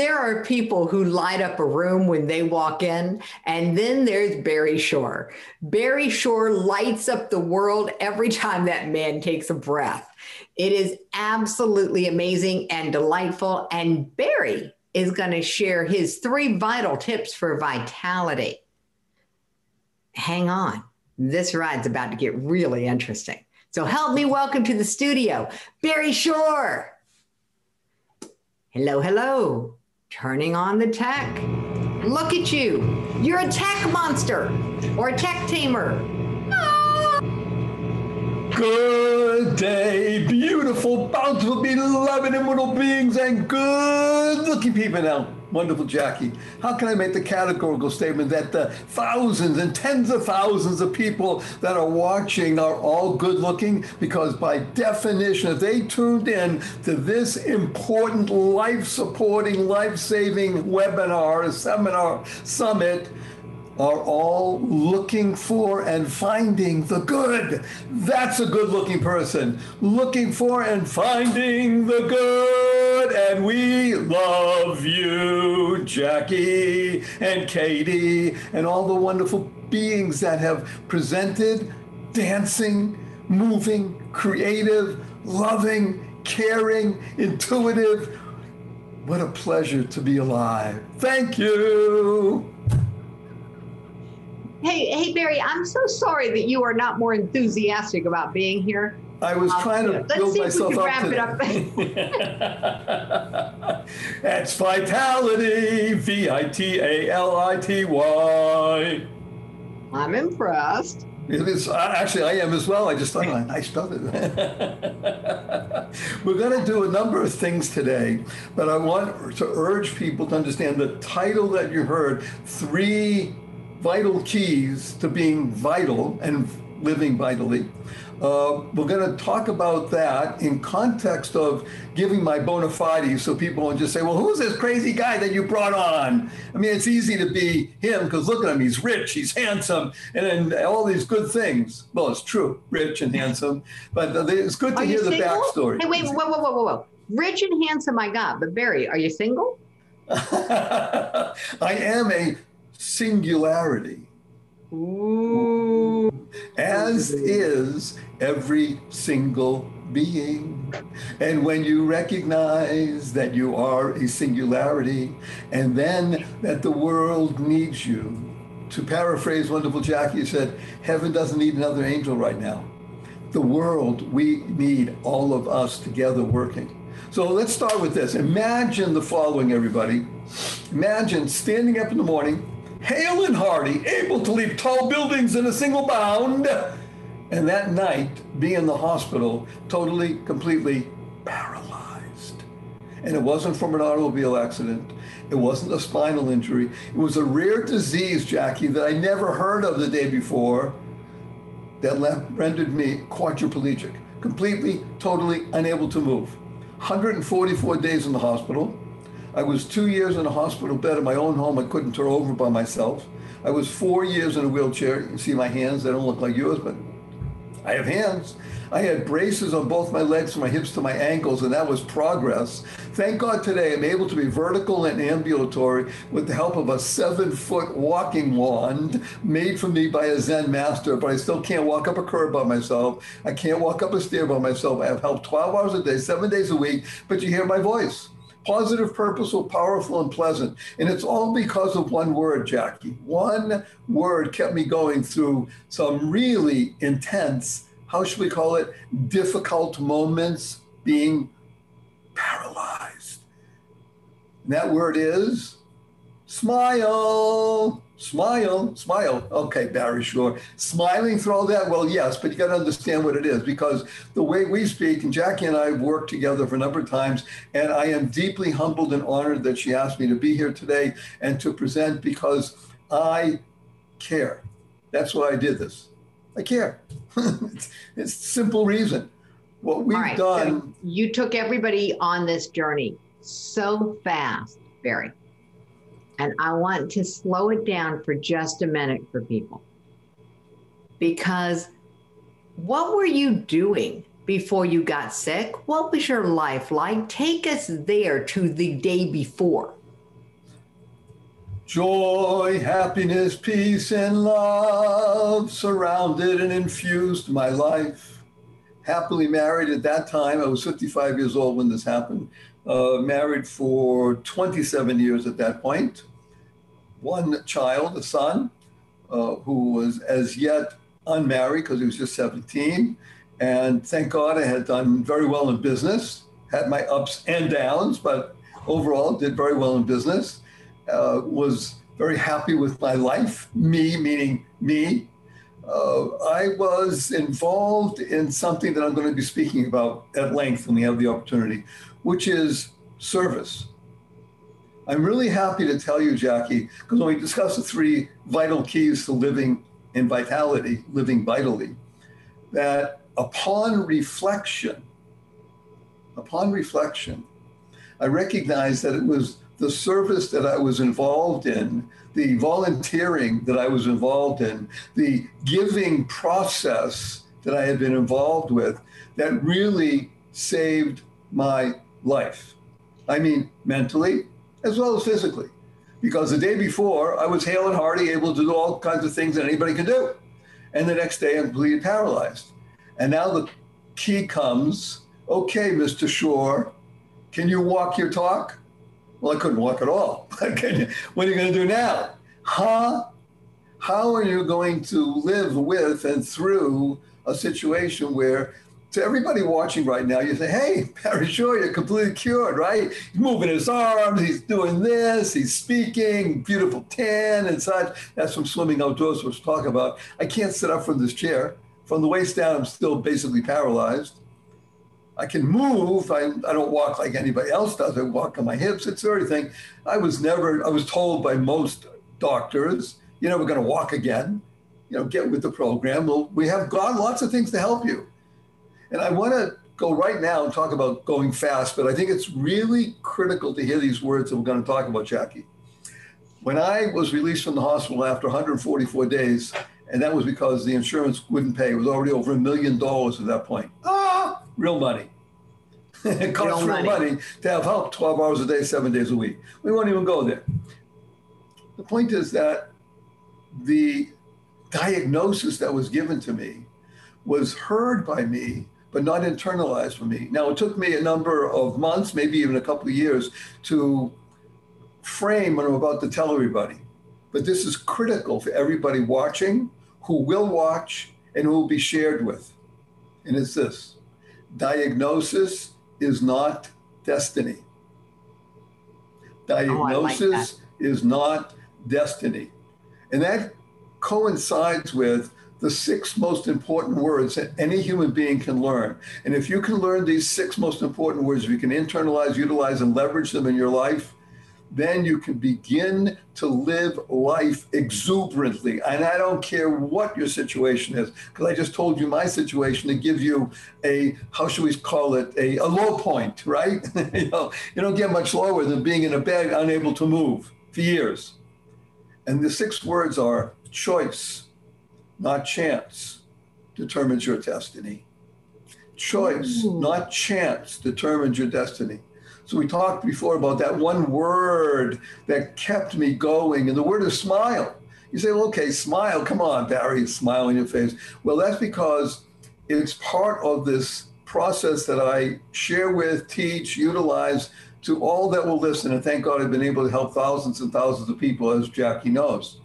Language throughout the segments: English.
there are people who light up a room when they walk in, and then there's Barry Shore. Barry Shore lights up the world every time that man takes a breath. It is absolutely amazing and delightful. And Barry is going to share his three vital tips for vitality. Hang on, this ride's about to get really interesting. So help me welcome to the studio, Barry Shore. Hello, hello. Turning on the tech. Look at you. You're a tech monster or a tech tamer. Ah! Good day, beautiful, bountiful, beloved, immortal beings, and good looking people now. Wonderful, Jackie. How can I make the categorical statement that the thousands and tens of thousands of people that are watching are all good looking? Because by definition, if they tuned in to this important life supporting, life saving webinar, seminar, summit, are all looking for and finding the good. That's a good looking person. Looking for and finding the good. And we love you, Jackie and Katie, and all the wonderful beings that have presented dancing, moving, creative, loving, caring, intuitive. What a pleasure to be alive. Thank you. Hey, hey, Barry, I'm so sorry that you are not more enthusiastic about being here. I was um, trying to build myself up wrap to it That's vitality, V I T A L I T Y. I'm impressed. It is actually I am as well. I just thought I spelled it. We're going to do a number of things today, but I want to urge people to understand the title that you heard: three vital keys to being vital and living vitally. Uh, we're going to talk about that in context of giving my bona fides so people won't just say, well, who's this crazy guy that you brought on? I mean, it's easy to be him because look at him. He's rich, he's handsome, and, and all these good things. Well, it's true, rich and handsome, but it's good to are hear the backstory. Hey, wait, whoa, whoa, whoa, whoa, whoa. Rich and handsome, I got, but Barry, are you single? I am a singularity. Ooh. As is every single being. And when you recognize that you are a singularity and then that the world needs you, to paraphrase wonderful Jackie said, heaven doesn't need another angel right now. The world, we need all of us together working. So let's start with this. Imagine the following, everybody. Imagine standing up in the morning, hale and hearty, able to leap tall buildings in a single bound, and that night be in the hospital totally, completely paralyzed. And it wasn't from an automobile accident. It wasn't a spinal injury. It was a rare disease, Jackie, that I never heard of the day before that rendered me quadriplegic, completely, totally unable to move. 144 days in the hospital, I was two years in a hospital bed in my own home. I couldn't turn over by myself. I was four years in a wheelchair. You can see my hands, they don't look like yours, but I have hands. I had braces on both my legs from my hips to my ankles, and that was progress. Thank God today I'm able to be vertical and ambulatory with the help of a seven foot walking wand made for me by a Zen master, but I still can't walk up a curb by myself. I can't walk up a stair by myself. I have help 12 hours a day, seven days a week, but you hear my voice positive, purposeful, powerful, and pleasant. And it's all because of one word, Jackie. One word kept me going through some really intense, how should we call it, difficult moments being paralyzed. And that word is smile. Smile, smile. Okay, Barry Shore. Smiling through all that? Well, yes, but you got to understand what it is because the way we speak, and Jackie and I have worked together for a number of times, and I am deeply humbled and honored that she asked me to be here today and to present because I care. That's why I did this. I care. it's, it's simple reason. What we've right, done. So you took everybody on this journey so fast, Barry. And I want to slow it down for just a minute for people. Because what were you doing before you got sick? What was your life like? Take us there to the day before. Joy, happiness, peace, and love surrounded and infused my life. Happily married at that time. I was 55 years old when this happened. Uh, married for 27 years at that point. One child, a son, uh, who was as yet unmarried because he was just 17. And thank God I had done very well in business, had my ups and downs, but overall did very well in business uh, was very happy with my life, me meaning me. Uh, I was involved in something that I'm going to be speaking about at length when we have the opportunity, which is service. I'm really happy to tell you, Jackie, because when we discuss the three vital keys to living in vitality, living vitally, that upon reflection, upon reflection, I recognized that it was the service that I was involved in, the volunteering that I was involved in, the giving process that I had been involved with that really saved my life. I mean, mentally as well as physically. Because the day before, I was hale and hearty, able to do all kinds of things that anybody can do. And the next day, I'm completely paralyzed. And now the key comes okay, Mr. Shore, can you walk your talk? Well, I couldn't walk at all. what are you going to do now? Huh? How are you going to live with and through a situation where, to everybody watching right now, you say, hey, Barry Shore, you're completely cured, right? He's moving his arms, he's doing this, he's speaking, beautiful tan and such. That's from swimming outdoors, which we're talking about. I can't sit up from this chair. From the waist down, I'm still basically paralyzed. I can move. I, I don't walk like anybody else does. I walk on my hips. It's everything. I was never, I was told by most doctors, you know, we're going to walk again. You know, get with the program. Well, we have got lots of things to help you. And I want to go right now and talk about going fast, but I think it's really critical to hear these words that we're going to talk about, Jackie. When I was released from the hospital after 144 days, and that was because the insurance wouldn't pay, it was already over a million dollars at that point. Ah, real money. it costs real, real money. money to have help 12 hours a day, seven days a week. We won't even go there. The point is that the diagnosis that was given to me was heard by me, but not internalized for me. Now, it took me a number of months, maybe even a couple of years, to frame what I'm about to tell everybody. But this is critical for everybody watching, who will watch, and who will be shared with. And it's this diagnosis is not destiny. Oh, diagnosis oh, like is not destiny. And that coincides with the six most important words that any human being can learn. And if you can learn these six most important words, if you can internalize, utilize, and leverage them in your life, then you can begin to live life exuberantly. And I don't care what your situation is, because I just told you my situation to give you a, how should we call it, a, a low point, right? you, know, you don't get much lower than being in a bed unable to move for years. And the six words are choice, not chance, determines your destiny. Choice, Ooh. not chance, determines your destiny. So we talked before about that one word that kept me going, and the word is smile. You say, well, okay, smile. Come on, Barry, smile on your face. Well, that's because it's part of this process that I share with, teach, utilize to all that will listen. And thank God I've been able to help thousands and thousands of people, as Jackie knows.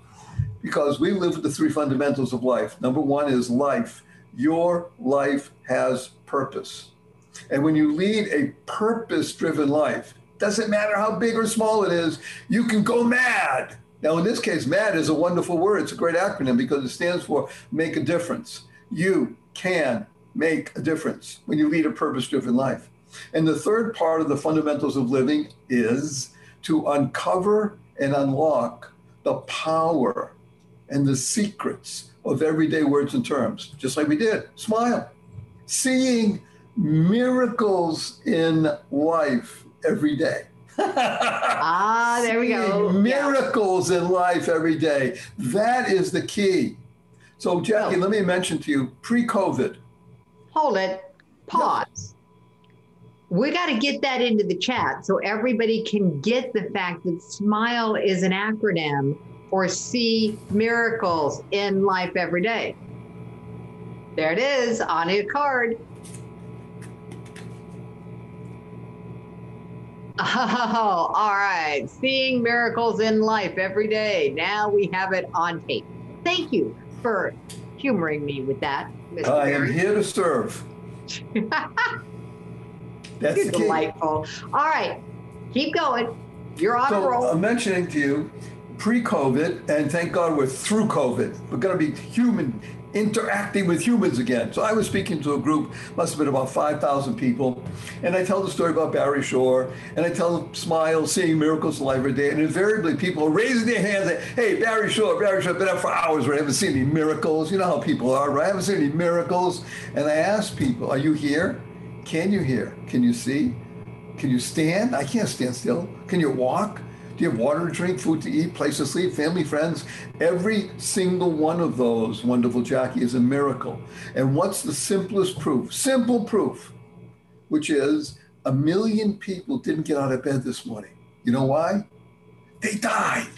Because we live with the three fundamentals of life. Number one is life. Your life has purpose. And when you lead a purpose driven life, doesn't matter how big or small it is, you can go mad. Now, in this case, MAD is a wonderful word. It's a great acronym because it stands for make a difference. You can make a difference when you lead a purpose driven life. And the third part of the fundamentals of living is to uncover and unlock the power and the secrets of everyday words and terms, just like we did. Smile. Seeing miracles in life every day. ah, there we go. Miracles yeah. in life every day. That is the key. So, Jackie, oh. let me mention to you pre COVID. Hold it. Pause. we got to get that into the chat so everybody can get the fact that SMILE is an acronym for See Miracles in Life Every Day. There it is on a card. Oh, all right. Seeing miracles in life every day. Now we have it on tape. Thank you for humoring me with that, Mr. I am here to serve. That's You're delightful. All right. Keep going. You're on so, roll. I'm mentioning to you pre-COVID, and thank God we're through COVID. We're going to be human interacting with humans again. So I was speaking to a group, must have been about 5,000 people, and I tell the story about Barry Shore, and I tell them, smile, seeing miracles live every day, and invariably people are raising their hands, and, hey, Barry Shore, Barry Shore, I've been up for hours, right? I haven't seen any miracles. You know how people are, right? I haven't seen any miracles. And I ask people, are you here? Can you hear? Can you see? Can you stand? I can't stand still. Can you walk? Do you have water to drink, food to eat, place to sleep, family, friends? Every single one of those, wonderful Jackie, is a miracle. And what's the simplest proof? Simple proof, which is a million people didn't get out of bed this morning. You know why? They died.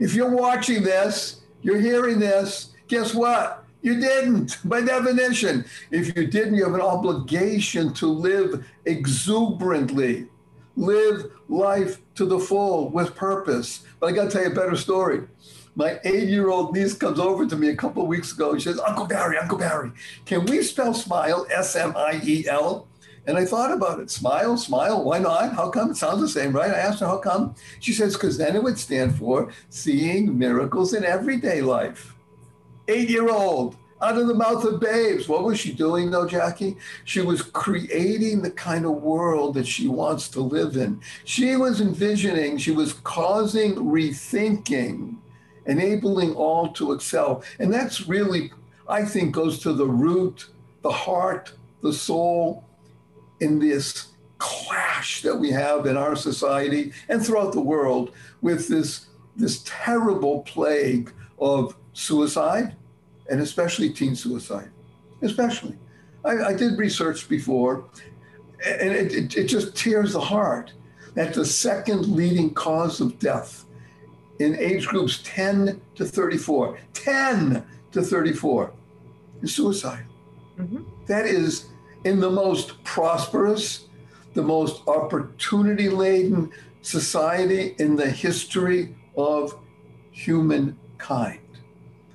If you're watching this, you're hearing this, guess what? You didn't, by definition. If you didn't, you have an obligation to live exuberantly, live life to the full with purpose. But I got to tell you a better story. My eight year old niece comes over to me a couple of weeks ago. She says, Uncle Barry, Uncle Barry, can we spell smile S M I E L? And I thought about it. Smile, smile, why not? How come? It sounds the same, right? I asked her, how come? She says, because then it would stand for seeing miracles in everyday life. Eight year old out of the mouth of babes. What was she doing though, Jackie? She was creating the kind of world that she wants to live in. She was envisioning, she was causing rethinking, enabling all to excel. And that's really, I think, goes to the root, the heart, the soul in this clash that we have in our society and throughout the world with this, this terrible plague of suicide and especially teen suicide, especially. I, I did research before, and it, it, it just tears the heart that the second leading cause of death in age groups 10 to 34, 10 to 34, is suicide. Mm-hmm. That is in the most prosperous, the most opportunity laden society in the history of humankind.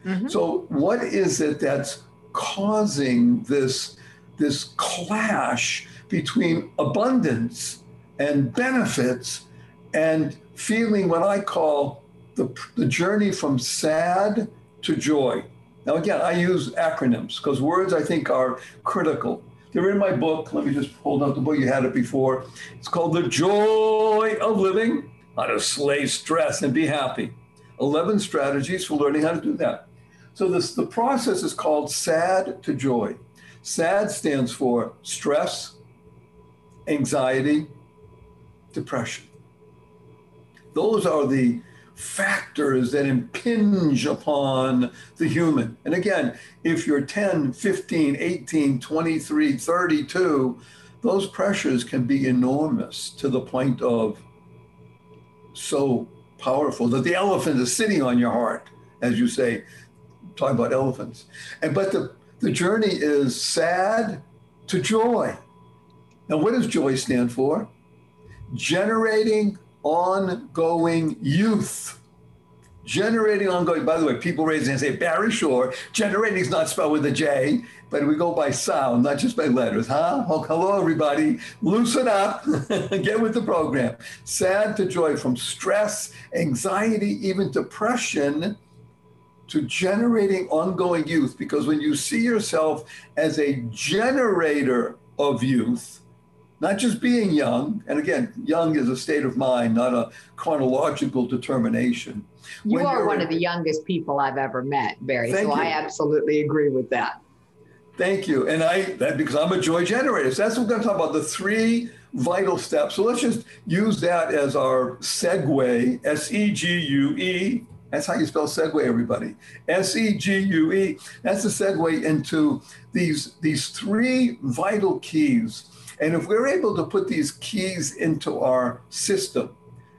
Mm-hmm. So, what is it that's causing this, this clash between abundance and benefits and feeling what I call the, the journey from sad to joy? Now, again, I use acronyms because words I think are critical. They're in my book. Let me just hold out the book. You had it before. It's called The Joy of Living How to Slay Stress and Be Happy. 11 strategies for learning how to do that. So this the process is called SAD to joy. SAD stands for stress, anxiety, depression. Those are the factors that impinge upon the human. And again, if you're 10, 15, 18, 23, 32, those pressures can be enormous to the point of so powerful that the elephant is sitting on your heart, as you say, talking about elephants. And but the, the journey is sad to joy. Now, what does joy stand for? Generating ongoing youth. Generating ongoing, by the way, people raise their and say, Barry Shore, generating is not spelled with a J, but we go by sound, not just by letters, huh? Oh, hello, everybody. Loosen up, get with the program. Sad to joy from stress, anxiety, even depression to generating ongoing youth because when you see yourself as a generator of youth, not just being young, and again, young is a state of mind, not a chronological determination. You when are one of the youngest people I've ever met, Barry. So you. I absolutely agree with that. Thank you. And I that because I'm a joy generator. So that's what we're going to talk about. The three vital steps. So let's just use that as our segue, S E G U E that's how you spell segue, everybody. S E G U E. That's the segue into these, these three vital keys. And if we're able to put these keys into our system,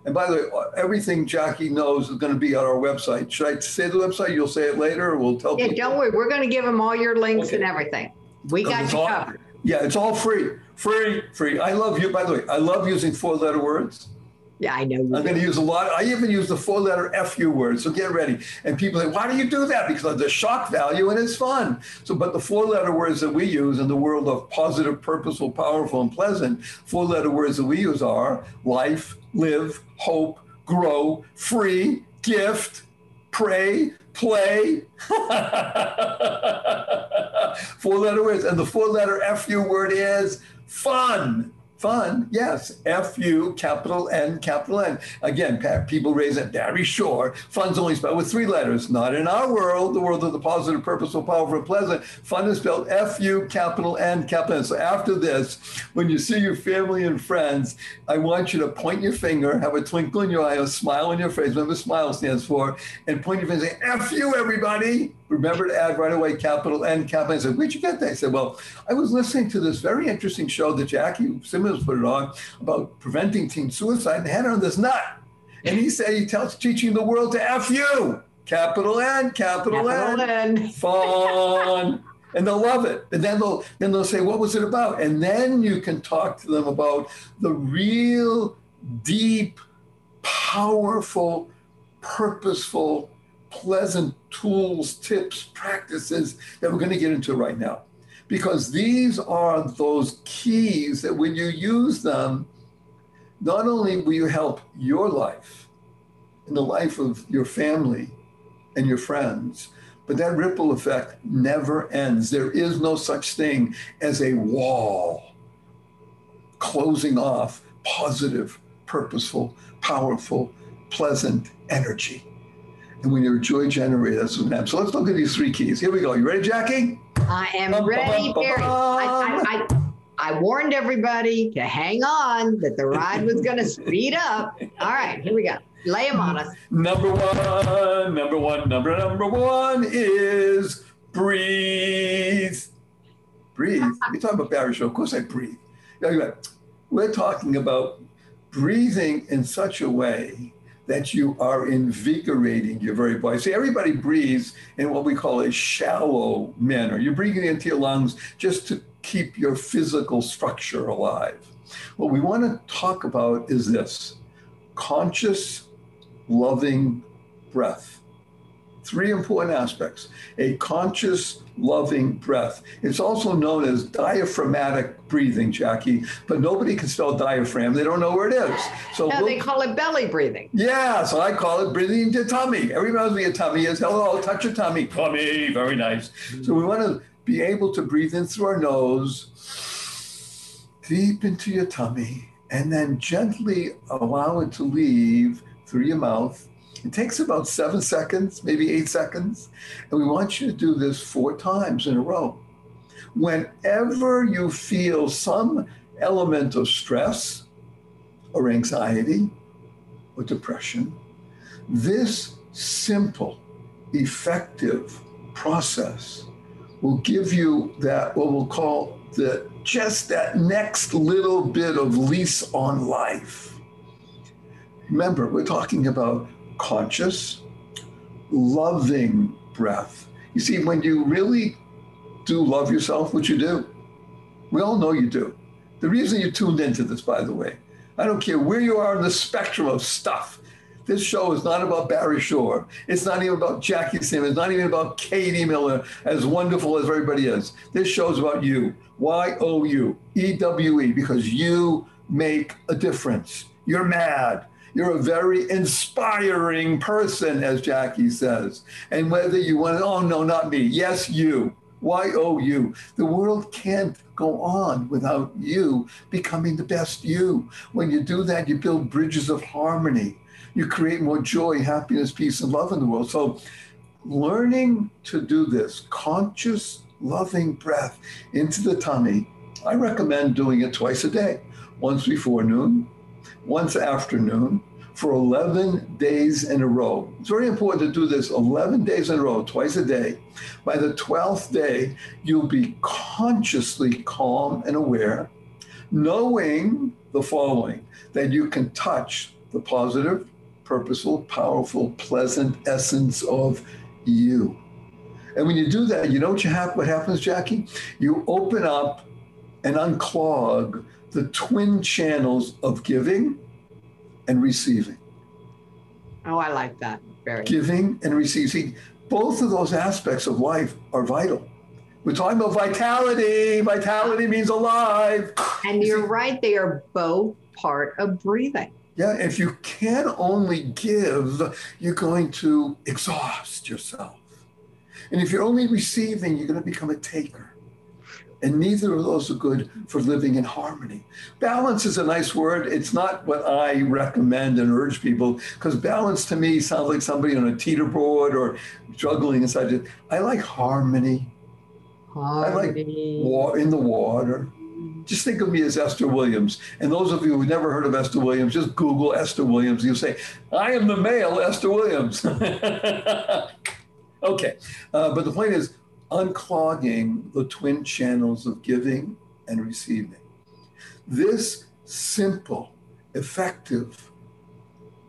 and by the way, everything Jackie knows is going to be on our website. Should I say the website? You'll say it later, or we'll tell Yeah, people? don't worry. We're going to give them all your links Okay. and everything. We got you all- covered. Yeah, it's all free. Free, free. I love you. By the way, I love using four letter words. Yeah, I know. I'm going to use a lot. I even use the four letter FU word. So get ready. And people say, why do you do that? Because of the shock value and it's fun. So, but the four letter words that we use in the world of positive, purposeful, powerful, and pleasant, four letter words that we use are life, live, hope, grow, free, gift, pray, play. four letter words. And the four letter FU word is fun. Fun, yes. F U, capital N, capital N. Again, people raise it, Barry Shore. Fun's only spelled with three letters. Not in our world, the world of the positive, purposeful, powerful, and pleasant. Fun is spelled F U, capital N, capital N. So after this, when you see your family and friends, I want you to point your finger, have a twinkle in your eye, a smile on your face, whatever smile stands for, and point your finger and say, F you, everybody. Remember to add right away capital N, capital N. I said, where'd you get that? I said, well, I was listening to this very interesting show that Jackie Simmons put it on about preventing teen suicide and had on this nut. And he said he tells teaching the world to F you. Capital N, capital, Capital N. N. Fun. and they'll love it. And then they'll then they'll say, what was it about? And then you can talk to them about the real deep, powerful, purposeful, pleasant tools, tips, practices that we're going to get into right now. Because these are those keys that when you use them, not only will you help your life and the life of your family and your friends, but that ripple effect never ends. There is no such thing as a wall closing off positive, purposeful, powerful, pleasant energy. And when you're a joy generator, that's what happens. So let's look at these three keys. Here we go. You ready, Jackie? I am Bum, ready, Barry. I, I, I, I warned everybody to hang on that the ride was going to speed up. All right, here we go. Lay them on us. Number one, number one, number number one is breathe. Breathe. You're talking about Barry Shore. Of course I breathe. We're talking about breathing in such a way that you are invigorating your very body. See, everybody breathes in what we call a shallow manner. You're breathing into your lungs just to keep your physical structure alive. What we want to talk about is this conscious, loving breath. Three important aspects a conscious, loving breath. It's also known as diaphragmatic breathing, Jackie, but nobody can spell diaphragm. They don't know where it is. So No, we'll- they call it belly breathing. yeah, so I call it breathing into tummy. Everybody knows what your tummy is. Hello, touch your tummy. Tummy, very nice. So we want to be able to breathe in through our nose, deep into your tummy, and then gently allow it to leave through your mouth. It takes about seven seconds, maybe eight seconds. And we want you to do this four times in a row. Whenever you feel some element of stress or anxiety, or depression, this simple, effective process will give you that, what we'll call the just that next little bit of lease on life. Remember, we're talking about conscious, loving breath. You see, when you really do love yourself, which you do, we all know you do. The reason you tuned into this, by the way, I don't care where you are in the spectrum of stuff. This show is not about Barry Shore. It's not even about Jackie Simmons. It's not even about Katie Miller, as wonderful as everybody is. This show is about you. Y O U E W E, because you make a difference. You're mad. You're a very inspiring person, as Jackie says. And whether you want to, oh, no, not me. Yes, you. Why oh Y O U. The world can't go on without you becoming the best you. When you do that, you build bridges of harmony. You create more joy, happiness, peace, and love in the world. So, learning to do this conscious, loving breath into the tummy, I recommend doing it twice a day once before noon, once afternoon, for 11 days in a row. It's very important to do this 11 days in a row, twice a day. By the 12th day, you'll be consciously calm and aware. knowing the following that you can touch the positive, purposeful, powerful, pleasant essence of you. And when you do that, you know what you have what happens, Jackie? You open up and unclog the twin channels of giving and receiving. Oh, I like that. Very giving and receiving. Both of those aspects of life are vital. We're talking about vitality. Vitality means alive. And you're right, they are both part of breathing. Yeah, if you can only give, you're going to exhaust yourself. And if you're only receiving, you're going to become a taker. And neither of those are good for living in harmony. Balance is a nice word. It's not what I recommend and urge people, because balance to me sounds like somebody on a teeter board or juggling inside. I like harmony. Harmony. I like war in the water. Just think of me as Esther Williams. And those of you who've never heard of Esther Williams, just Google Esther Williams. You'll say, I am the male Esther Williams. okay. Uh, but the point is unclogging the twin channels of giving and receiving. This simple, effective,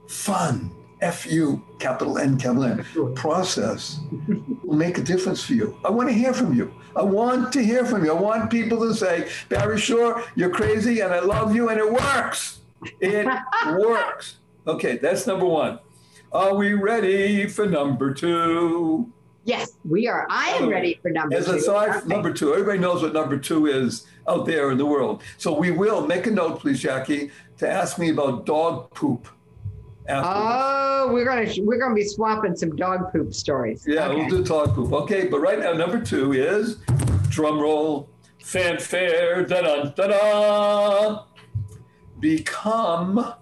fun, F-U, capital N, capital N, process will make a difference for you. I want to hear from you. I want to hear from you. I want people to say, Barry Shore, you're crazy and I love you and it works. It works. Okay, that's number one. Are we ready for number two? Yes, we are. I am ready for number As two. aside Okay. number two, everybody knows what number two is out there in the world. So we will make a note, please, Jackie, to ask me about dog poop. afterwards. Oh, we're gonna we're gonna be swapping some dog poop stories. Yeah, Okay. we'll do dog poop. Okay, but right now, number two is drum roll, fanfare, da da da da. Become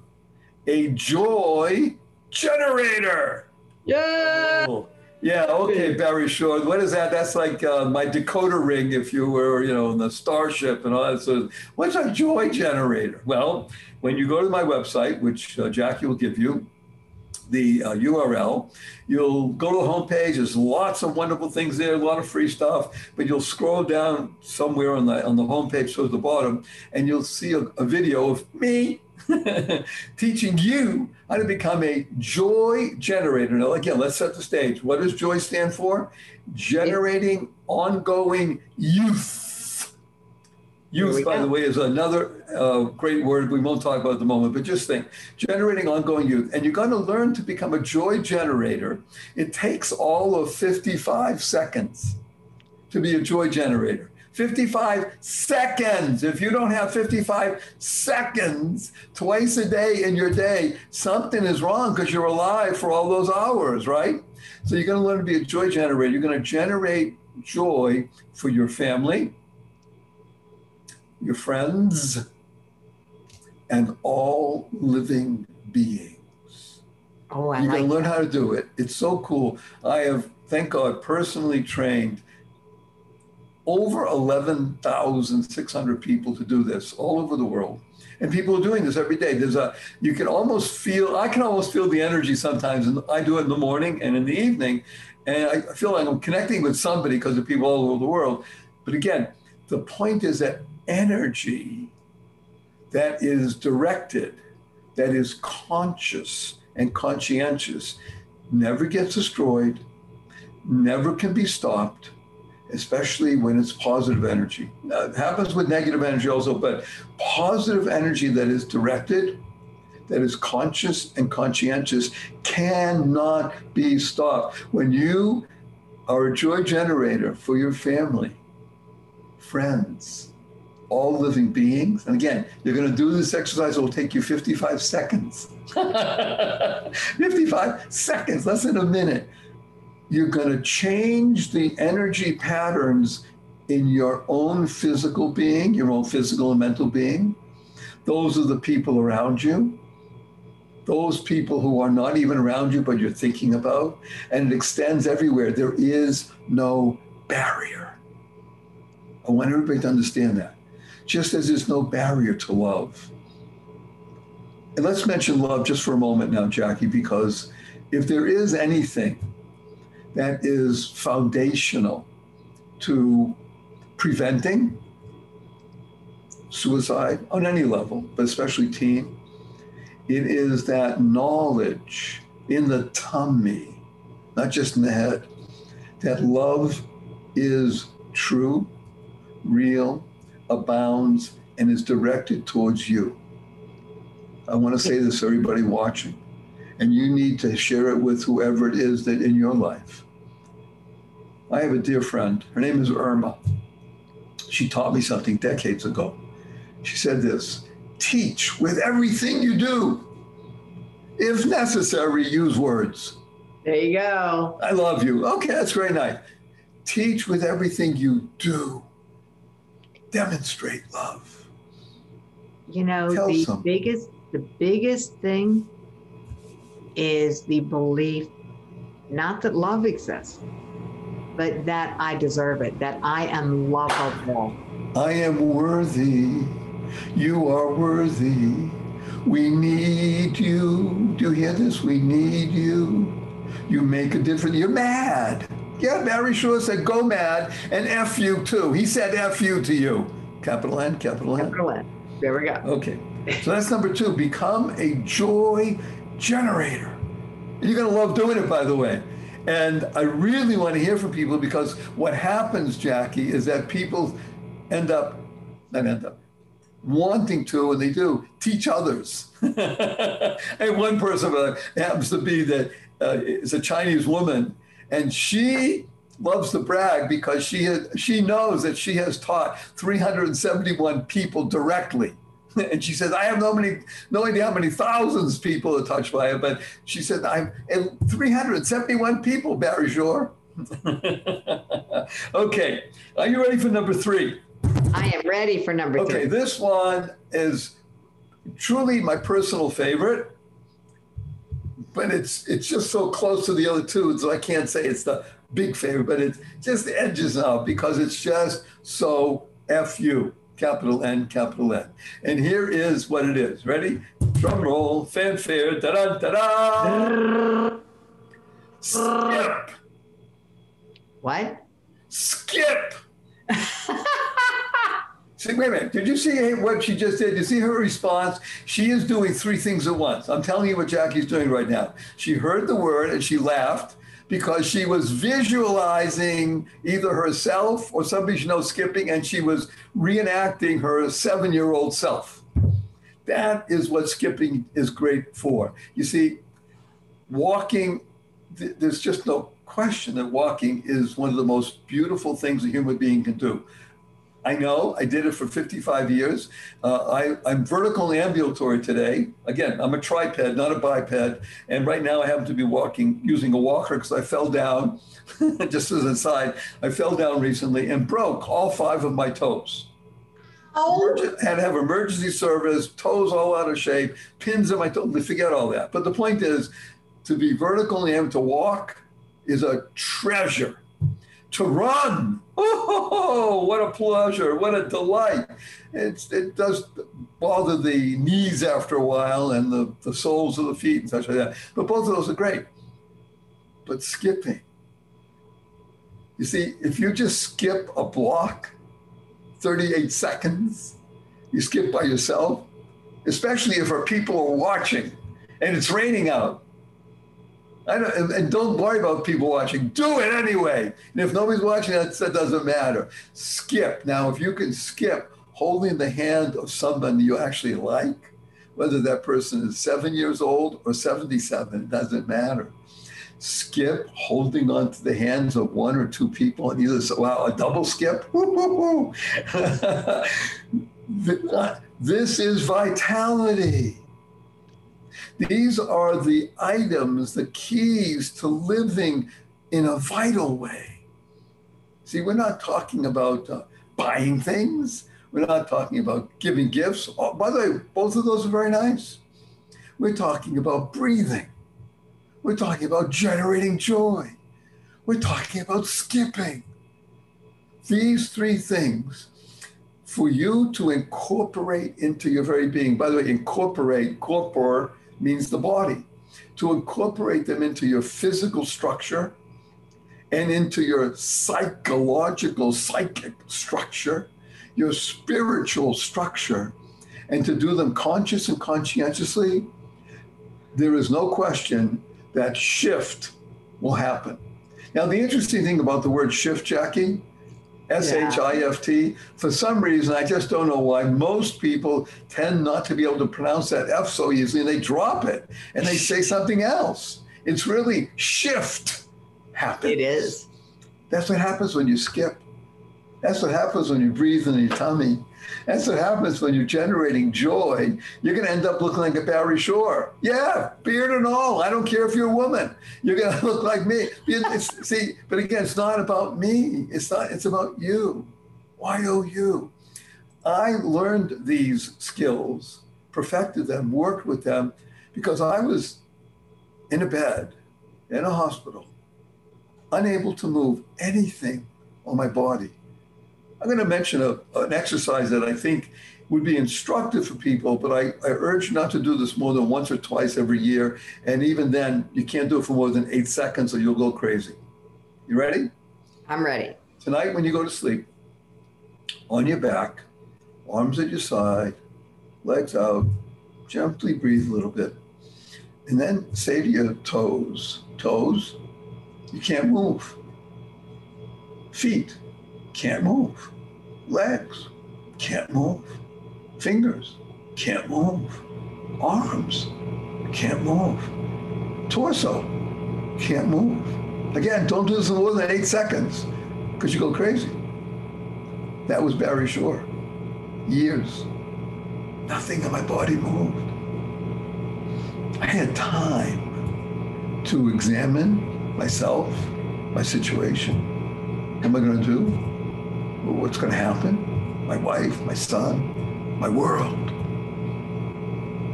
a joy generator. Yeah. Oh, Yeah, okay, Barry Shore. What is that? That's like uh, my decoder ring if you were, you know, in the Starship and all that. So, what's a joy generator? Well, when you go to my website, which uh, Jackie will give you, the uh, URL, you'll go to the homepage. There's lots of wonderful things there, a lot of free stuff. But you'll scroll down somewhere on the on the homepage towards the bottom, and you'll see a, a video of me teaching you how to become a joy generator. Now, again, let's set the stage. What does joy stand for? Generating ongoing youth. Youth, by go. the way, is another uh, great word we won't talk about at the moment, but just think generating ongoing youth. And you're going to learn to become a joy generator. It takes all of 55 seconds to be a joy generator. 55 seconds. If you don't have 55 seconds twice a day in your day, something is wrong because you're alive for all those hours, right? So you're going to learn to be a joy generator. You're going to generate joy for your family, your friends, and all living beings. Oh, I You can like learn that. how to do it. It's so cool. I have, thank God, personally trained over 11,600 people to do this all over the world. And people are doing this every day. There's a, you can almost feel, I can almost feel the energy sometimes. And I do it in the morning and in the evening. And I feel like I'm connecting with somebody because of people all over the world. But again, the point is that energy that is directed, that is conscious and conscientious, never gets destroyed, never can be stopped, especially when it's positive energy. Now, it happens with negative energy also, but positive energy that is directed, that is conscious and conscientious, cannot be stopped. When you are a joy generator for your family, friends, all living beings. And again, you're going to do this exercise. It will take you 55 seconds. 55 seconds, less than a minute. You're going to change the energy patterns in your own physical being, your own physical and mental being. Those are the people around you. Those people who are not even around you, but you're thinking about. And it extends everywhere. There is no barrier. I want everybody to understand that just as there's no barrier to love. And let's mention love just for a moment now, Jackie, because if there is anything that is foundational to preventing suicide on any level, but especially teen. It is that knowledge in the tummy, not just in the head, that love is true, real, abounds, and is directed towards you. I want to say this to everybody watching, and you need to share it with whoever it is that in your life. I have a dear friend. Her name is Irma. She taught me something decades ago. She said this teach with everything you do. If necessary, use words. There you go. I love you. Okay, that's very nice. Teach with everything you do. Demonstrate love. You know, Tell the biggest the biggest thing is the belief not that love exists, but that I deserve it, that I am lovable. I am worthy. You are worthy. We need you. Do you hear this? We need you. You make a difference. You're mad. Yeah, Barry Shore said go mad and F you too. He said F you to you. Capital N, capital N. Capital N. There we go. Okay. So that's number two. Become a joy generator. You're going to love doing it, by the way. And I really want to hear from people because what happens, Jackie, is that people end up, not end up, wanting to, and they do, teach others. and one person uh, happens to be that uh, is a Chinese woman, and she loves to brag because she has, she knows that she has taught 371 people directly. And she says, I have no many, no idea how many thousands people are touched by it, but she said, I'm 371 people, Barry Shore. okay, are you ready for number three? I am ready for number okay, three. Okay, this one is truly my personal favorite, but it's it's just so close to the other two, so I can't say it's the big favorite, but it just edges out because it's just so fu capital N, capital N. And here is what it is. Ready? Drum roll, fanfare, da da da da. Skip. What? Skip. see, wait a minute. Did you see what she just did? You see her response? She is doing three things at once. I'm telling you what Jackie's doing right now. She heard the word and she laughed because she was visualizing either herself or somebody she knows skipping, and she was reenacting her seven year old self. That is what skipping is great for. You see, walking, th- there's just no question that walking is one of the most beautiful things a human being can do. I know I did it for 55 years. Uh, I, am vertical ambulatory today. Again, I'm a triped, not a biped. And right now I happen to be walking using a walker because I fell down, just as an aside, I fell down recently and broke all five of my toes. Oh. Had to have emergency service, toes all out of shape, pins in my toes. Forget all that. But the point is, to be vertical and to walk is a treasure to run. Oh, what a pleasure. What a delight. It's, it does bother the knees after a while and the, the soles of the feet and such like that. But both of those are great. But skipping, you see, if you just skip a block, 38 seconds, you skip by yourself, especially if our people are watching and it's raining out don't, and don't worry about people watching. Do it anyway. And if nobody's watching, that, that doesn't matter. Skip. Now, if you can skip holding the hand of someone you actually like, whether that person is seven years old or 77, it doesn't matter. Skip holding onto the hands of one or two people and either, wow, a double skip. Uh, this is vitality. These are the items, the keys to living in a vital way. See, we're not talking about uh, buying things. We're not talking about giving gifts. Oh, by the way, both of those are very nice. We're talking about breathing. We're talking about generating joy. We're talking about skipping. These three things for you to incorporate into your very being. By the way, incorporate, corpor means the body, to incorporate them into your physical structure and into your psychological, psychic structure, your spiritual structure and to do them conscious and conscientiously, there is no question that shift will happen. Now, the interesting thing about the word shift, Jackie, S H I F T, for some reason, I just don't know why, most people tend not to be able to pronounce that F so easily and they drop it and they say something else. It's really shift happens. It is. That's what happens when you skip. That's what happens when you breathe in your tummy. That's what happens when you're generating joy. You're going to end up looking like a Barry Shore. Yeah, beard and all. I don't care if you're a woman. You're going to look like me. It's, see, but again, it's not about me. It's not. It's about you. Y O U. I learned these skills, perfected them, worked with them, because I was in a bed in a hospital, unable to move anything on my body I'm going to mention a, an exercise that I think would be instructive for people, but I, I urge not to do this more than once or twice every year. And even then, you can't do it for more than eight seconds or you'll go crazy. You ready? I'm ready. Tonight, when you go to sleep, on your back, arms at your side, legs out, gently breathe a little bit. And then say to your toes, toes, you can't move. Feet, can't move. Legs, can't move. Fingers, can't move. Arms, can't move. Torso, can't move. Again, don't do this in more than eight seconds because you go crazy. That was Barry Shore. Years. Nothing in my body moved. I had time to examine myself, my situation. What am I going to do? What's going to happen? My wife, my son, my world.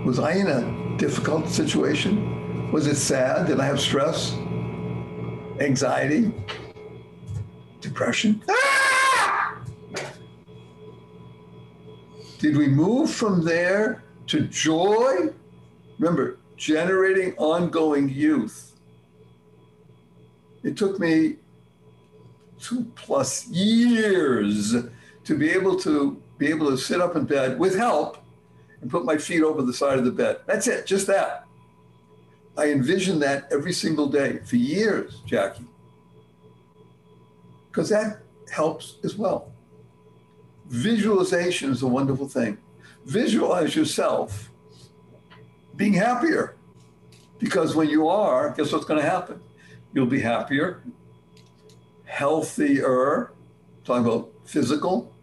Was I in a difficult situation? Was it sad? Did I have stress, anxiety, depression? Ah! Did we move from there to joy? Remember, generating ongoing youth. It took me two plus years to be able to be able to sit up in bed with help and put my feet over the side of the bed. That's it, just that. I envisioned that every single day for years, Jackie, because that helps as well. Visualization is a wonderful thing. Visualize yourself being happier because when you are, guess what's going to happen? You'll be happier, healthier, talking about physical,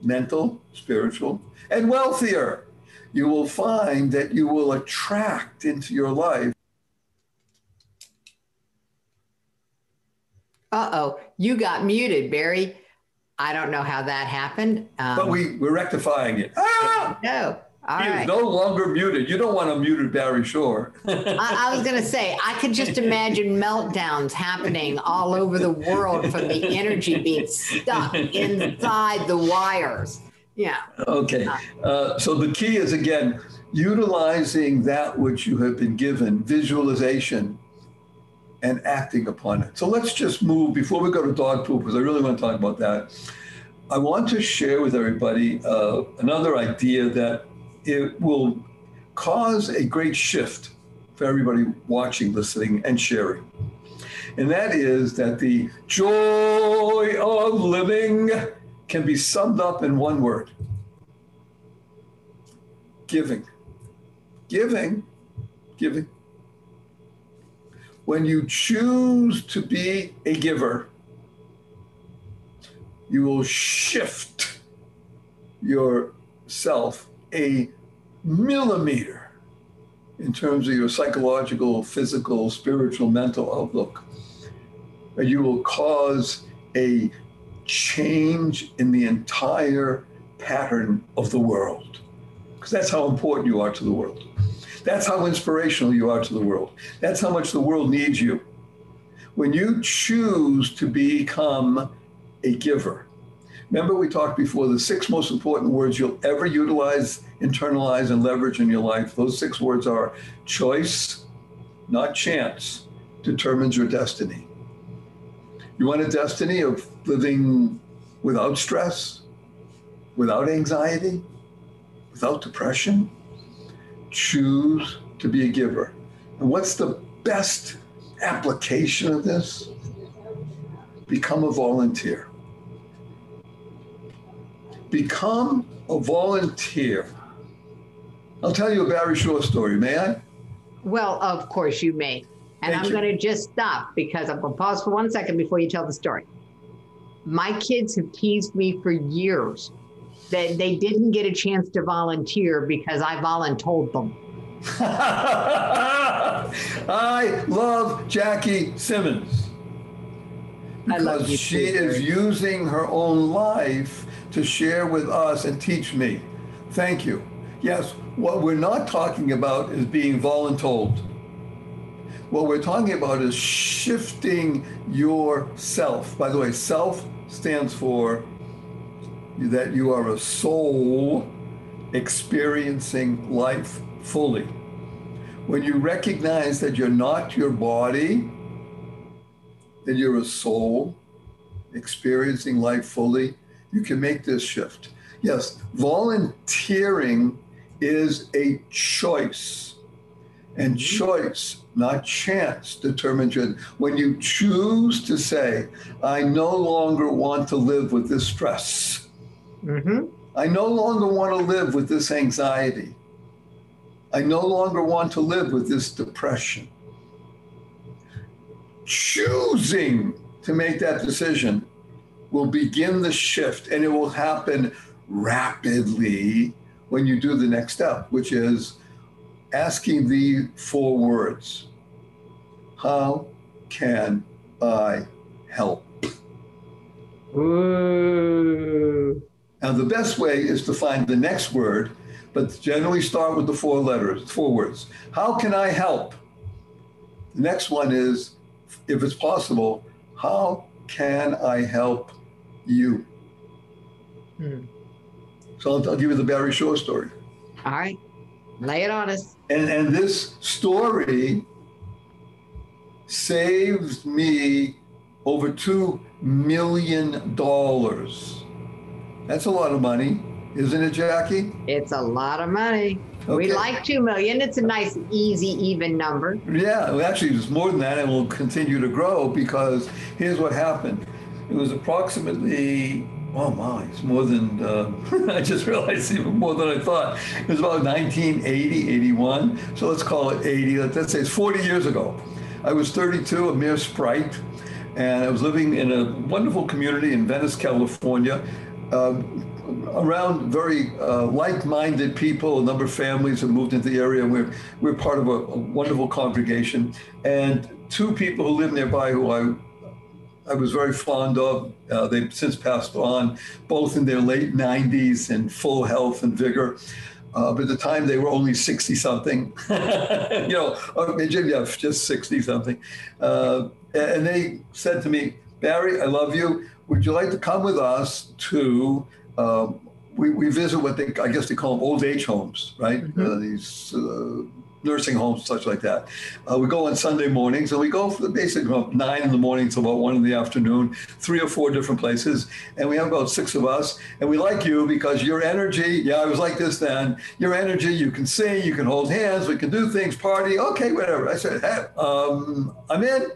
mental, spiritual, and wealthier. You will find that you will attract into your life. Uh oh, you got muted, Barry. I don't know how that happened. Um, but we, we're rectifying it. Ah! No. All he right. is no longer muted. You don't want a muted Barry Shore. I, I, was going to say, I could just imagine meltdowns happening all over the world from the energy being stuck inside the wires. Yeah. Okay. Uh, so the key is again, utilizing that which you have been given, visualization, and acting upon it. So let's just move before we go to dog poop, because I really want to talk about that. I want to share with everybody uh, another idea that it will cause a great shift for everybody watching, listening, and sharing. And that is that the joy of living can be summed up in one word giving. Giving, giving. When you choose to be a giver, you will shift yourself a millimeter in terms of your psychological, physical, spiritual, mental outlook. Uh, you will cause a change in the entire pattern of the world. Because that's how important you are to the world. That's how inspirational you are to the world. That's how much the world needs you. When you choose to become a giver, remember we talked before the six most important words you'll ever utilize internalize and leverage in your life. Those six words are choice, not chance, determines your destiny. You want a destiny of living without stress, without anxiety, without depression, choose to be a giver. And what's the best application of this? Become a volunteer. Become a volunteer. I'll tell you a Barry Shore story, may I? Well, of course you may. And Thank I'm going to just stop because I'm going to pause for one second before you tell the story. My kids have teased me for years that they didn't get a chance to volunteer because I voluntold them. I love Jackie Simmons I love because she too, is using her own life to share with us and teach me. Thank you. Yes, what we're not talking about is being voluntold. What we're talking about is shifting yourself. By the way, self stands for that you are a soul experiencing life fully. When you recognize that you're not your body, that you're a soul experiencing life fully, you can make this shift. Yes, volunteering is a choice. And choice, not chance, determines your. When you choose to say, I no longer want to live with this stress, hmm I no longer want to live with this anxiety. I no longer want to live with this depression. Choosing to make that decision will begin the shift, and it will happen rapidly when you do the next step, which is asking the four words How can I help? Ooh. Now, the best way is to find the next word, but generally start with the four letters, four words. How can I help? The next one is, if it's possible, how can I help you? Hmm. So I'll, I'll give you the Barry Shore story. All right. Lay it on us. And, and this story saved me over $2 million. That's a lot of money, isn't it, Jackie? It's a lot of money. We like two million. It's a nice, easy, even number. Yeah, well, actually, it's more than that, and will continue to grow because here's what happened. It was approximately, oh my, it's more than, uh, I just realized even more than I thought. It was about 1980, 81. So let's call it 80. Let's say it's 40 years ago. I was 32, a mere sprite, and I was living in a wonderful community in Venice, California. Um, around very uh, like-minded people. A number of families have moved into the area. We're we're part of a, a wonderful congregation, and two people who live nearby who I I was very fond of. Uh, they've since passed on, both in their late 90s and full health and vigor. Uh, but at the time, they were only 60 something, you know, or maybe yeah, just 60 something. Uh, and they said to me, Barry, I love you. Would you like to come with us to? Um, we, we visit what they, I guess they call them old age homes, right? Mhm. Uh, these uh, nursing homes, such like that. Uh, we go on Sunday mornings, and we go for the basic from nine in the morning to about one in the afternoon, three or four different places, and we have about six of us. And we like you because your energy. Yeah, I was like this then. Your energy, you can sing, you can hold hands, we can do things, party. Okay, whatever. I said, hey, um, I'm in.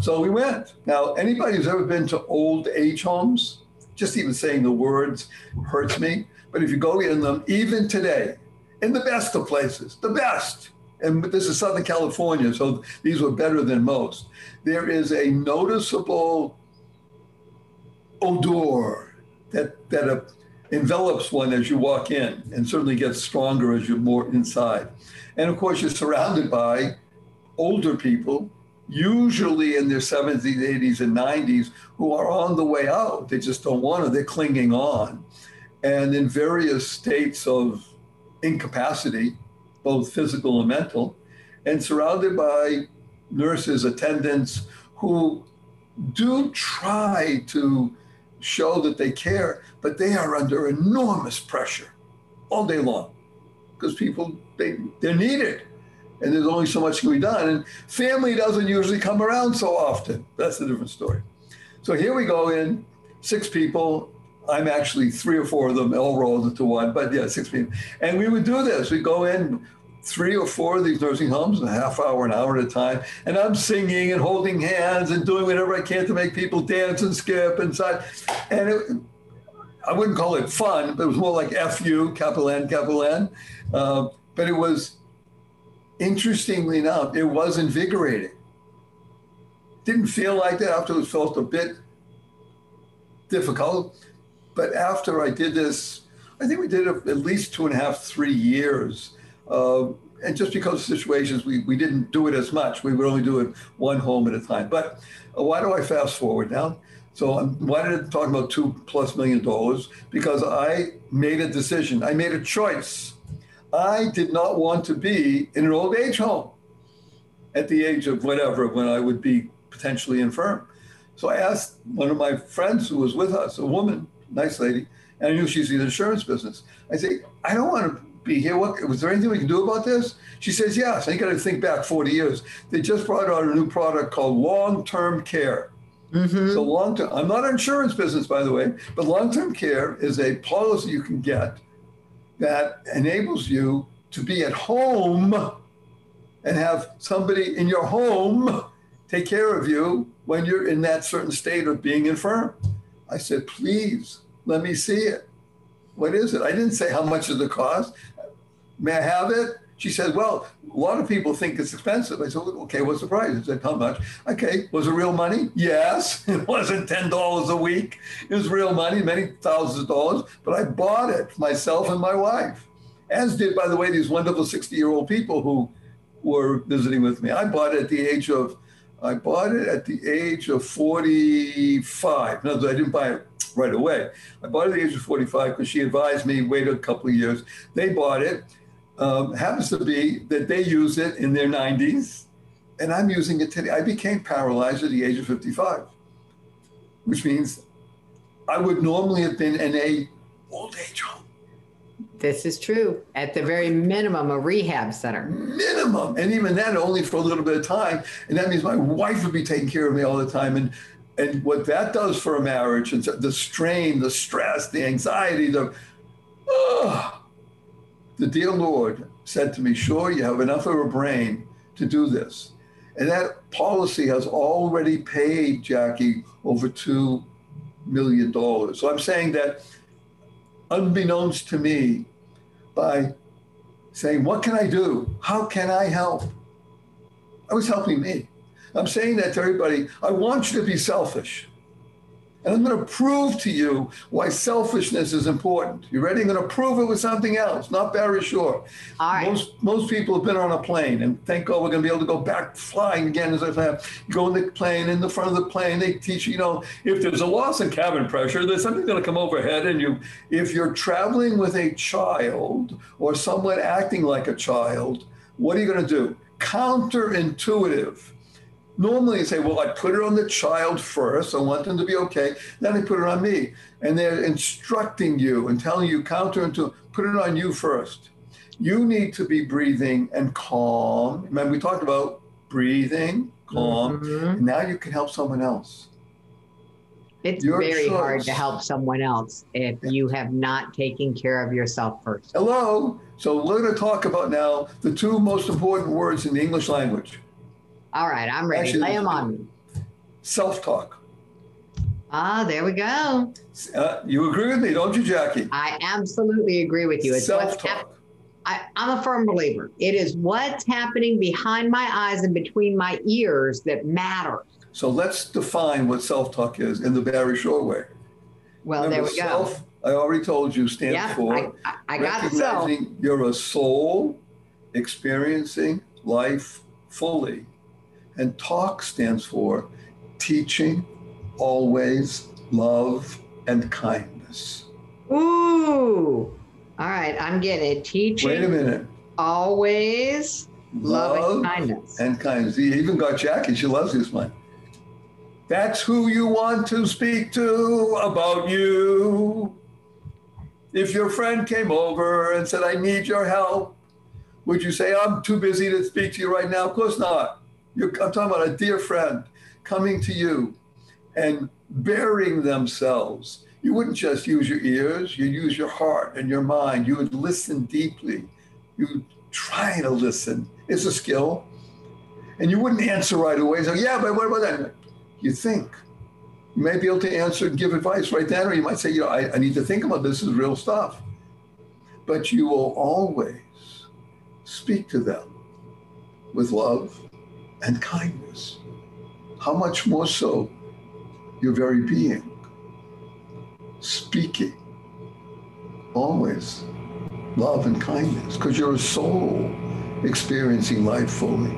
So we went. Now, anybody who's ever been to old age homes, just even saying the words hurts me. But if you go in them, even today, in the best of places, the best, and this is Southern California, so these were better than most, there is a noticeable odor that, that uh, envelops one as you walk in and certainly gets stronger as you're more inside. And of course, you're surrounded by older people, usually in their 70s, 80s, and 90s, who are on the way out. They just don't want to, they're clinging on. And in various states of incapacity, both physical and mental, and surrounded by nurses, attendants who do try to show that they care, but they are under enormous pressure all day long because people they they're needed and there's only so much can be done and family doesn't usually come around so often. That's a different story. So here we go in six people I'm actually three or four of them all rolled into one, but yeah, six people. And we would do this. We'd go in three or four of these nursing homes, a half hour, an hour at a time, and I'm singing and holding hands and doing whatever I can to make people dance and skip and such. And it, I wouldn't call it fun, but it was more like FU, capital N, capital N. Uh, but it was, interestingly enough, it was invigorating. Didn't feel like that after it felt a bit difficult. But after I did this, I think we did at least two and a half, three years. Uh, and just because of situations, we, we didn't do it as much. We would only do it one home at a time. But uh, why do I fast forward now? So I'm, why did I talk about two plus million dollars? Because I made a decision. I made a choice. I did not want to be in an old age home at the age of whatever when I would be potentially infirm. So I asked one of my friends who was with us, a woman, nice lady, and I knew she's in the insurance business. I say, I don't want to be here. What was there anything we can do about this? She says, yes. I got to think back 40 years. They just brought out a new product called long-term care. Mm-hmm. So long term, I'm not an insurance business, by the way, but long term care is a policy you can get that enables you to be at home and have somebody in your home take care of you when you're in that certain state of being infirm. I said, please let me see it. What is it? I didn't say how much does it cost. May I have it? She said, Well, a lot of people think it's expensive. I said, Okay, what's the price? I said, How much? Okay, was it real money? Yes. It wasn't $10 a week. It was real money, many thousands of dollars, but I bought it myself and my wife. As did, by the way, these wonderful 60 year old people who were visiting with me. I bought it at the age of I bought it at the age of 45. No, I didn't buy it right away. I bought it at the age of 45 because she advised me wait a couple of years. They bought it. Um, happens to be that they use it in their 90s, and I'm using it today. I became paralyzed at the age of 55, which means I would normally have been in a old age home. This is true. At the very minimum, a rehab center. Minimum. And even then, only for a little bit of time. And that means my wife would be taking care of me all the time. And and what that does for a marriage, and the strain, the stress, the anxiety, the oh, the dear Lord said to me, Sure, you have enough of a brain to do this. And that policy has already paid Jackie over $2 million. So I'm saying that unbeknownst to me, by saying, What can I do? How can I help? I was helping me. I'm saying that to everybody. I want you to be selfish. And I'm going to prove to you why selfishness is important. You ready? I'm going to prove it with something else, not Barry Shore. All right. Most, most people have been on a plane, and thank God we're going to be able to go back flying again as I have. Go in the plane, in the front of the plane, they teach you, you know, if there's a loss in cabin pressure, there's something going to come overhead. And you, if you're traveling with a child or someone acting like a child, what are you going to do? Counterintuitive Normally, you say, well, I put it on the child first. I want them to be okay. Then I put it on me. And they're instructing you and telling you counter into put it on you first. You need to be breathing and calm. Remember, we talked about breathing, calm. Mm-hmm. now you can help someone else. It's Your very choice. hard to help someone else if you have not taken care of yourself first. Hello. So we're going to talk about now the two most important words in the English language all right, I'm ready. Actually, Lay them on me. Self talk. Ah, there we go. Uh, you agree with me, don't you, Jackie? I absolutely agree with you. It's self talk. I, I'm a firm believer. It is what's happening behind my eyes and between my ears that matters. So let's define what self talk is in the Barry Shore way. Well, Remember, there we go. self, go. I already told you stands yeah, for I, I, I got the self. You're a soul experiencing life fully and TALK stands for teaching, always, love, and kindness. Ooh. All right, I'm getting it. Teaching. Wait a minute. Always love, love and kindness. And kindness. You even got Jackie. She loves this one. That's who you want to speak to about you. If your friend came over and said, I need your help, would you say, I'm too busy to speak to you right now? Of course not. You're, I'm talking about a dear friend coming to you and bearing themselves. You wouldn't just use your ears, you use your heart and your mind. You would listen deeply. You try to listen. It's a skill. And you wouldn't answer right away. So, yeah, but what about that? You think. You may be able to answer and give advice right then, or you might say, you know, I, I need to think about this. this is real stuff. But you will always speak to them with love and kindness. How much more so your very being speaking always love and kindness. Because you're a soul experiencing life fully.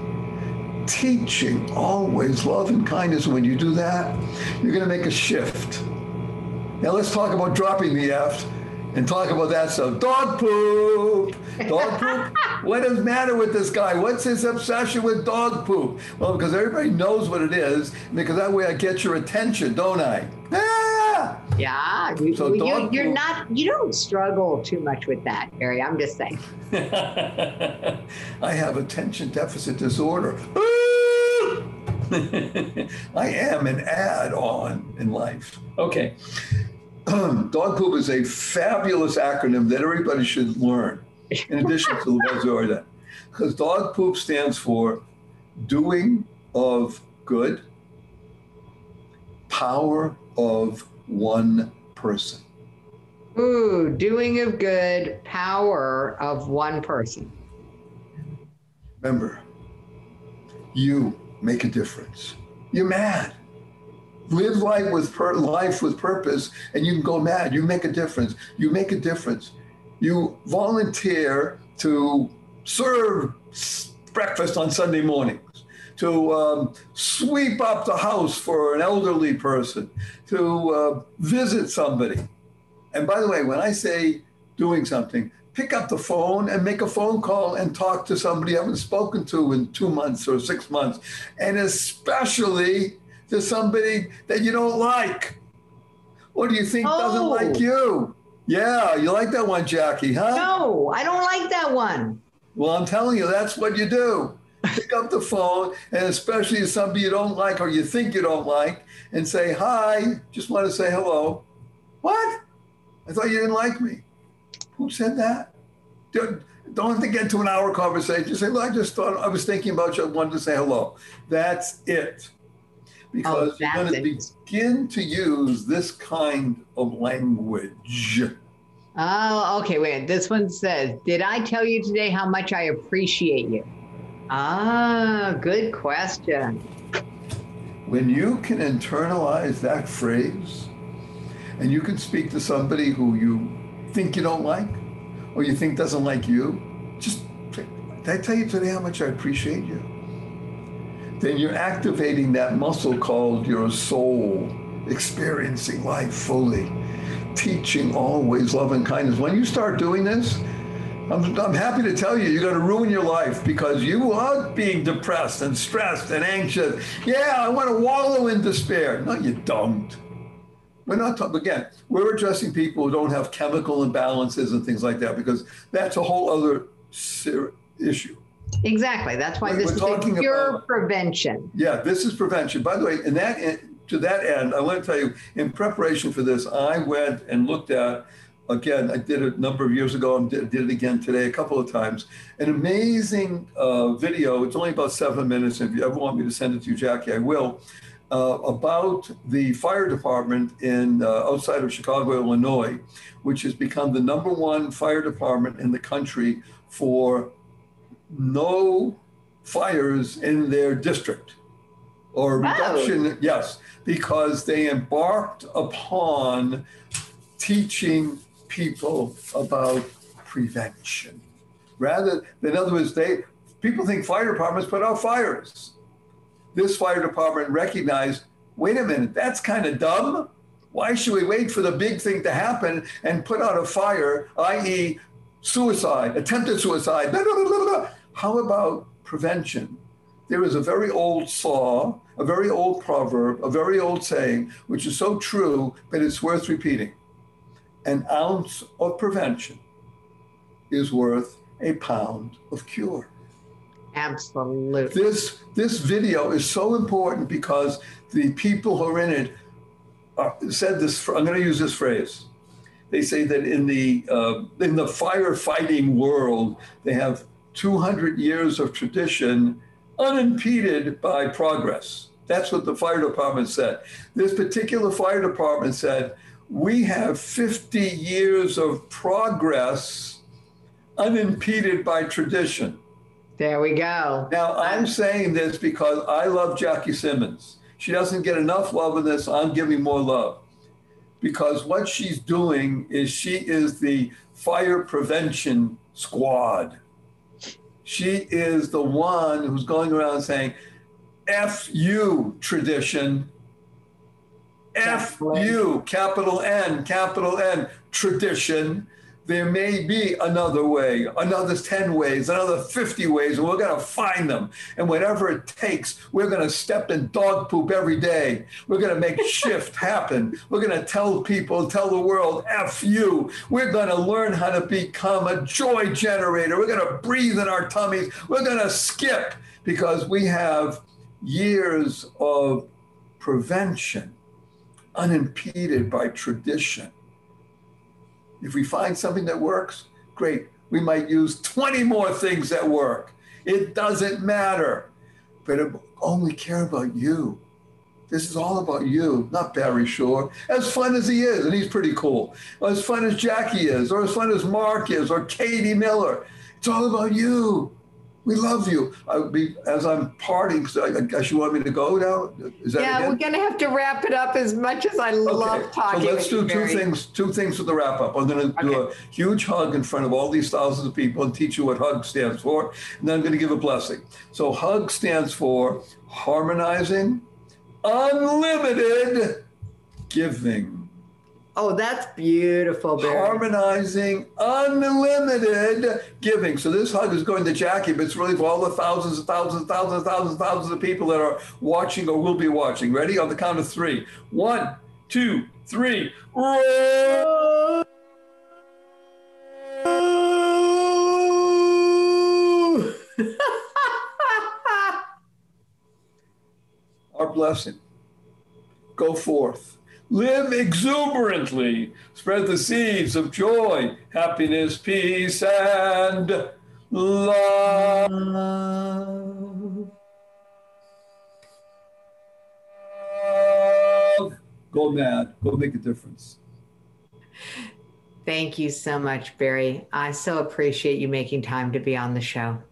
Teaching always love and kindness. When you do that you're going to make a shift. Now let's talk about dropping the f and talk about that stuff. Dog poop. Dog poop. what is matter with this guy? What's his obsession with dog poop? Well, because everybody knows what it is, because that way I get your attention, don't I? Ah! Yeah. You, so you, you're not. You don't struggle too much with that, Barry. I'm just saying. I have attention deficit disorder. I am an add-on in life. Okay. dog poop is a fabulous acronym that everybody should learn, in addition to the ones Because dog poop stands for doing of good, power of one person. Ooh, doing of good, power of one person. Remember, you make a difference. You're mad live life with life with purpose and you can go mad. You make a difference. You make a difference. You volunteer to serve breakfast on sunday mornings to um, sweep up the house for an elderly person to uh, visit somebody. And by the way when i say doing something pick up the phone and make a phone call and talk to somebody you haven't spoken to in two months or six months. And especially to somebody that you don't like? What do you think oh. doesn't like oh. you? Yeah, you like that one, Jackie, huh? No, I don't like that one. Well, I'm telling you, that's what you do. Pick up the phone, and especially if somebody you don't like or you think you don't like, and say, Hi, just want to say hello. What? I thought you didn't like me. Who said that? Don't, don't have to get to an hour conversation. Just say, Look, I just thought I was thinking about you. I wanted to say hello. That's it because oh, you're going to begin to use this kind of language. Oh, okay. Wait, this one says, Did I tell you today how much I appreciate you? Ah, good question. When you can internalize that phrase and you can speak to somebody who you think you don't like or you think doesn't like you, just, did I tell you today how much I appreciate you? Then you're activating that muscle called your soul, experiencing life fully, teaching always love and kindness. When you start doing this, I'm, I'm happy to tell you, you're going to ruin your life because you are being depressed and stressed and anxious. Yeah, I want to wallow in despair. No, you don't. We're not talking, again, we're addressing people who don't have chemical imbalances and things like that because that's a whole other issue. Exactly. That's why this We're is pure about, prevention. Yeah, this is prevention. By the way, in that to that end, I want to tell you, in preparation for this, I went and looked at again. I did it a number of years ago and did, did it again today a couple of times. An amazing uh, video. It's only about seven minutes. If you ever want me to send it to you, Jackie, I will. Uh, about the fire department in uh, outside of Chicago, Illinois, which has become the number one fire department in the country for no fires in their district or reduction, yes, because they embarked upon teaching people about prevention. Rather, in other words, they people think fire departments put out fires. This fire department recognized, wait a minute, that's kind of dumb. Why should we wait for the big thing to happen and put out a fire, i.e., suicide, attempted suicide? Blah, blah, blah, how about prevention? There is a very old saw, a very old proverb, a very old saying, which is so true, but it's worth repeating. An ounce of prevention is worth a pound of cure. Absolutely. This this video is so important because the people who are in it uh, said this. I'm going to use this phrase. They say that in the uh, in the firefighting world, they have 200 years of tradition, unimpeded by progress. That's what the fire department said. This particular fire department said, we have 50 years of progress unimpeded by tradition. There we go. Now, I'm saying this because I love Jackie Simmons. She doesn't get enough love in this. I'm giving more love because what she's doing is she is the fire prevention squad. She is the one who's going around saying, F you, tradition. F you, capital N, capital N, tradition there may be another way, another 10 ways, another 50 ways, and we're going to find them. And whatever it takes, we're going to step in dog poop every day. We're going to make shift happen. We're going to tell people, tell the world, F you. We're going to learn how to become a joy generator. We're going to breathe in our tummies. We're going to skip because we have years of prevention unimpeded by tradition. If we find something that works, great. We might use 20 more things that work. It doesn't matter. But it only care about you. This is all about you, not Barry Shore. As fun as he is, and he's pretty cool. As fun as Jackie is, or as fun as Mark is, or Katie Miller. It's all about you. We love you. I'll be, as I'm parting, so I guess you want me to go now? Is that yeah, again? we're going to have to wrap it up as much as I okay. love talking. So let's do two things. Two things for the wrap up. I'm going to okay. do a huge hug in front of all these thousands of people and teach you what hug stands for, and then I'm going to give a blessing. So hug stands for harmonizing, unlimited giving. Oh, that's beautiful, Barry. Harmonizing unlimited giving. So this hug is going to Jackie, but it's really for all the thousands and thousands and thousands and thousands and thousands of people that are watching or will be watching. Ready? On the count of three. One, two, three. Our blessing. Go forth Live exuberantly. Spread the seeds of joy, happiness, peace, and love. Go mad. Go make a difference. Thank you so much, Barry. I so appreciate you making time to be on the show.